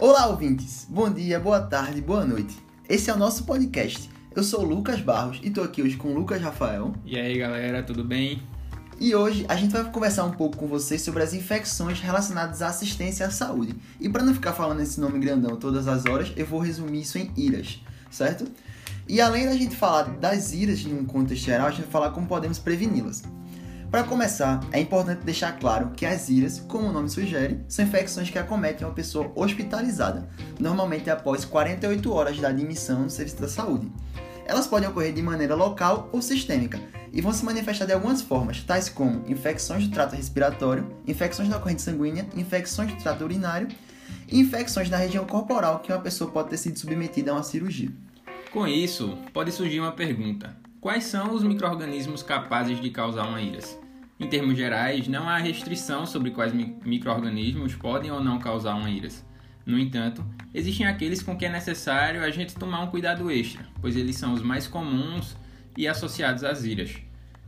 Olá, ouvintes! Bom dia, boa tarde, boa noite. Esse é o nosso podcast. Eu sou o Lucas Barros e estou aqui hoje com o Lucas Rafael. E aí, galera, tudo bem? E hoje a gente vai conversar um pouco com vocês sobre as infecções relacionadas à assistência à saúde. E para não ficar falando esse nome grandão todas as horas, eu vou resumir isso em IRAS, certo? E além da gente falar das IRAS num contexto geral, a gente vai falar como podemos preveni-las. Para começar, é importante deixar claro que as IRAS, como o nome sugere, são infecções que acometem uma pessoa hospitalizada, normalmente após 48 horas da admissão no serviço da saúde. Elas podem ocorrer de maneira local ou sistêmica e vão se manifestar de algumas formas, tais como infecções do trato respiratório, infecções da corrente sanguínea, infecções do trato urinário e infecções na região corporal que uma pessoa pode ter sido submetida a uma cirurgia. Com isso, pode surgir uma pergunta: quais são os microrganismos capazes de causar uma IRAS? Em termos gerais, não há restrição sobre quais microorganismos podem ou não causar uma IRAS. No entanto, existem aqueles com que é necessário a gente tomar um cuidado extra, pois eles são os mais comuns e associados às IRAS.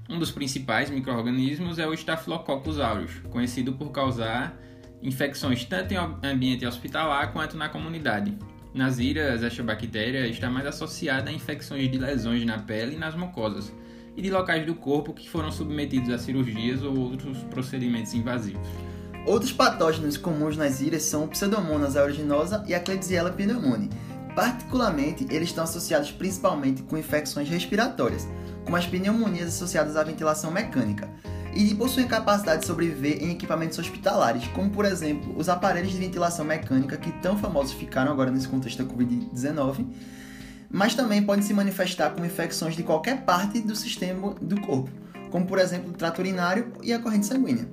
Um dos principais microorganismos é o Staphylococcus aureus, conhecido por causar infecções tanto em ambiente hospitalar quanto na comunidade. Nas IRAS, esta bactéria está mais associada a infecções de lesões na pele e nas mucosas, e de locais do corpo que foram submetidos a cirurgias ou outros procedimentos invasivos. Outros patógenos comuns nas ilhas são o Pseudomonas aeruginosa e a Klebsiella pneumoniae. Particularmente, eles estão associados principalmente com infecções respiratórias, como as pneumonias associadas à ventilação mecânica, e possuem capacidade de sobreviver em equipamentos hospitalares, como por exemplo os aparelhos de ventilação mecânica que tão famosos ficaram agora nesse contexto da Covid-19 mas também podem se manifestar como infecções de qualquer parte do sistema do corpo, como por exemplo o trato urinário e a corrente sanguínea.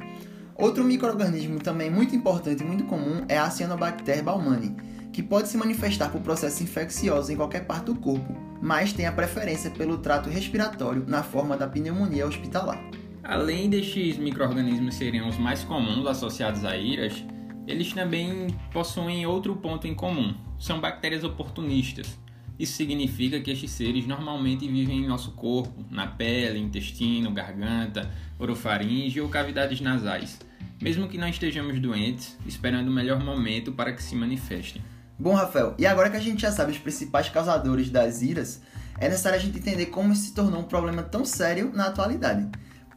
Outro microorganismo também muito importante e muito comum é a Cyanobacter baumannii, que pode se manifestar por processos infecciosos em qualquer parte do corpo, mas tem a preferência pelo trato respiratório na forma da pneumonia hospitalar. Além destes microorganismos serem os mais comuns associados a IRAS, eles também possuem outro ponto em comum: são bactérias oportunistas, isso significa que estes seres normalmente vivem em nosso corpo, na pele, intestino, garganta, orofaringe ou cavidades nasais, mesmo que não estejamos doentes, esperando o melhor momento para que se manifestem. Bom, Rafael, e agora que a gente já sabe os principais causadores das iras, é necessário a gente entender como isso se tornou um problema tão sério na atualidade.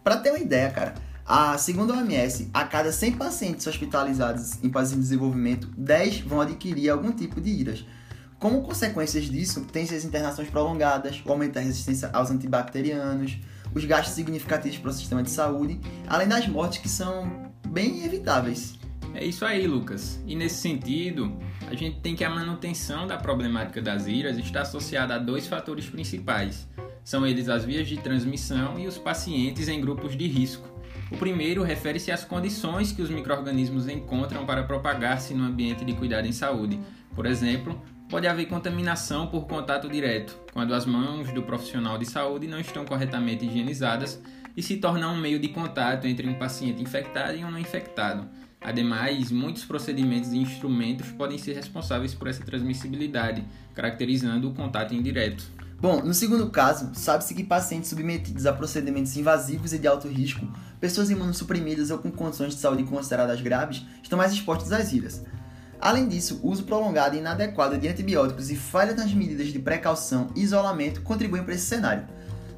Para ter uma ideia, cara, a, segundo a OMS, a cada 100 pacientes hospitalizados em países em desenvolvimento, 10 vão adquirir algum tipo de iras, como consequências disso, tem-se as internações prolongadas, o aumento da resistência aos antibacterianos, os gastos significativos para o sistema de saúde, além das mortes que são bem evitáveis. É isso aí, Lucas. E nesse sentido, a gente tem que a manutenção da problemática das iras está associada a dois fatores principais. São eles as vias de transmissão e os pacientes em grupos de risco. O primeiro refere-se às condições que os microrganismos encontram para propagar-se no ambiente de cuidado em saúde. Por exemplo, Pode haver contaminação por contato direto, quando as mãos do profissional de saúde não estão corretamente higienizadas e se torna um meio de contato entre um paciente infectado e um não infectado. Ademais, muitos procedimentos e instrumentos podem ser responsáveis por essa transmissibilidade, caracterizando o contato indireto. Bom, no segundo caso, sabe-se que pacientes submetidos a procedimentos invasivos e de alto risco, pessoas imunossuprimidas ou com condições de saúde consideradas graves, estão mais expostos às ilhas. Além disso, o uso prolongado e inadequado de antibióticos e falha nas medidas de precaução e isolamento contribuem para esse cenário.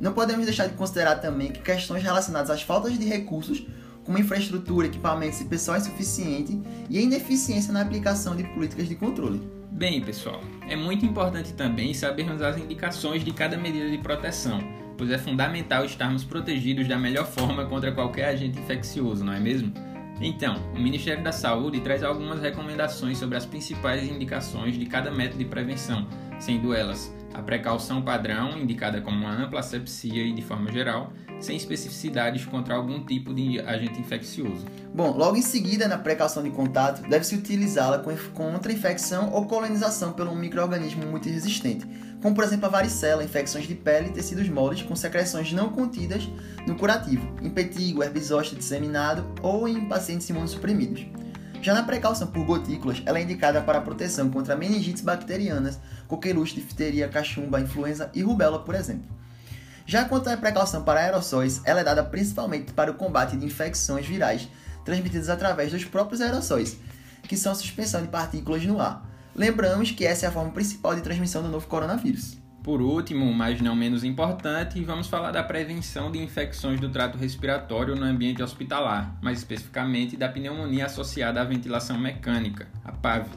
Não podemos deixar de considerar também que questões relacionadas às faltas de recursos, como infraestrutura, equipamentos e pessoal insuficiente, e a ineficiência na aplicação de políticas de controle. Bem, pessoal, é muito importante também sabermos as indicações de cada medida de proteção, pois é fundamental estarmos protegidos da melhor forma contra qualquer agente infeccioso, não é mesmo? Então, o Ministério da Saúde traz algumas recomendações sobre as principais indicações de cada método de prevenção, sendo elas a precaução padrão, indicada como uma ampla asepsia e de forma geral, sem especificidades contra algum tipo de agente infeccioso. Bom, logo em seguida, na precaução de contato, deve-se utilizá-la contra infecção ou colonização pelo um microorganismo multiresistente, como por exemplo a varicela, infecções de pele e tecidos moles com secreções não contidas no curativo, em petigo, herbizóste disseminado ou em pacientes imunossuprimidos. Já na precaução por gotículas, ela é indicada para proteção contra meningites bacterianas, coqueluche, difteria, cachumba, influenza e rubéola, por exemplo. Já quanto à precaução para aerossóis, ela é dada principalmente para o combate de infecções virais transmitidas através dos próprios aerossóis, que são a suspensão de partículas no ar, Lembramos que essa é a forma principal de transmissão do novo coronavírus. Por último, mas não menos importante, vamos falar da prevenção de infecções do trato respiratório no ambiente hospitalar, mais especificamente da pneumonia associada à ventilação mecânica, a PAV.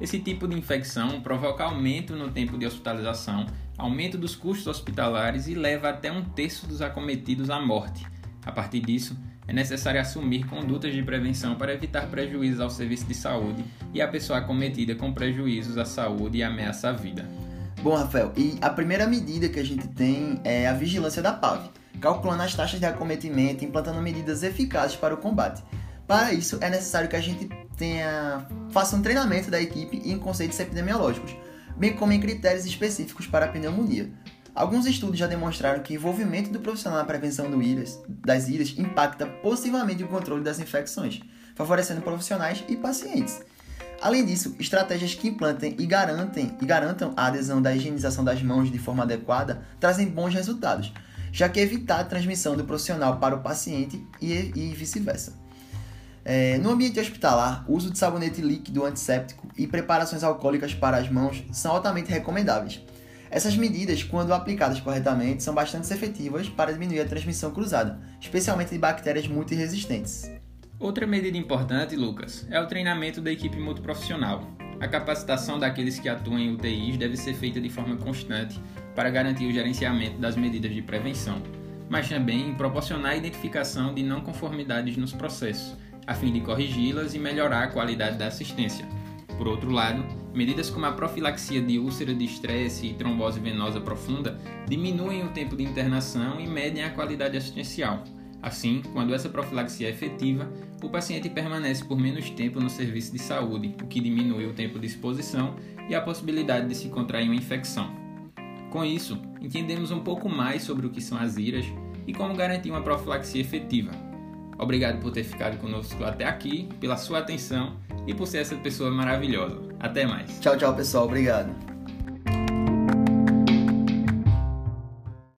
Esse tipo de infecção provoca aumento no tempo de hospitalização, aumento dos custos hospitalares e leva até um terço dos acometidos à morte. A partir disso, é necessário assumir condutas de prevenção para evitar prejuízos ao serviço de saúde e à pessoa acometida com prejuízos à saúde e ameaça à vida. Bom, Rafael, e a primeira medida que a gente tem é a vigilância da PAV, calculando as taxas de acometimento e implantando medidas eficazes para o combate. Para isso, é necessário que a gente tenha, faça um treinamento da equipe em conceitos epidemiológicos, bem como em critérios específicos para a pneumonia. Alguns estudos já demonstraram que o envolvimento do profissional na prevenção do IRAS, das ilhas impacta positivamente o controle das infecções, favorecendo profissionais e pacientes. Além disso, estratégias que implantem e, garantem, e garantam a adesão da higienização das mãos de forma adequada trazem bons resultados, já que evitar a transmissão do profissional para o paciente e, e vice-versa. É, no ambiente hospitalar, o uso de sabonete líquido antisséptico e preparações alcoólicas para as mãos são altamente recomendáveis. Essas medidas, quando aplicadas corretamente, são bastante efetivas para diminuir a transmissão cruzada, especialmente de bactérias multiresistentes. Outra medida importante, Lucas, é o treinamento da equipe multiprofissional. A capacitação daqueles que atuam em UTIs deve ser feita de forma constante para garantir o gerenciamento das medidas de prevenção, mas também proporcionar a identificação de não conformidades nos processos, a fim de corrigi-las e melhorar a qualidade da assistência. Por outro lado, medidas como a profilaxia de úlcera de estresse e trombose venosa profunda diminuem o tempo de internação e medem a qualidade assistencial. Assim, quando essa profilaxia é efetiva, o paciente permanece por menos tempo no serviço de saúde, o que diminui o tempo de exposição e a possibilidade de se contrair uma infecção. Com isso, entendemos um pouco mais sobre o que são as IRAS e como garantir uma profilaxia efetiva. Obrigado por ter ficado conosco até aqui, pela sua atenção e por ser essa pessoa maravilhosa. Até mais. Tchau, tchau, pessoal. Obrigado.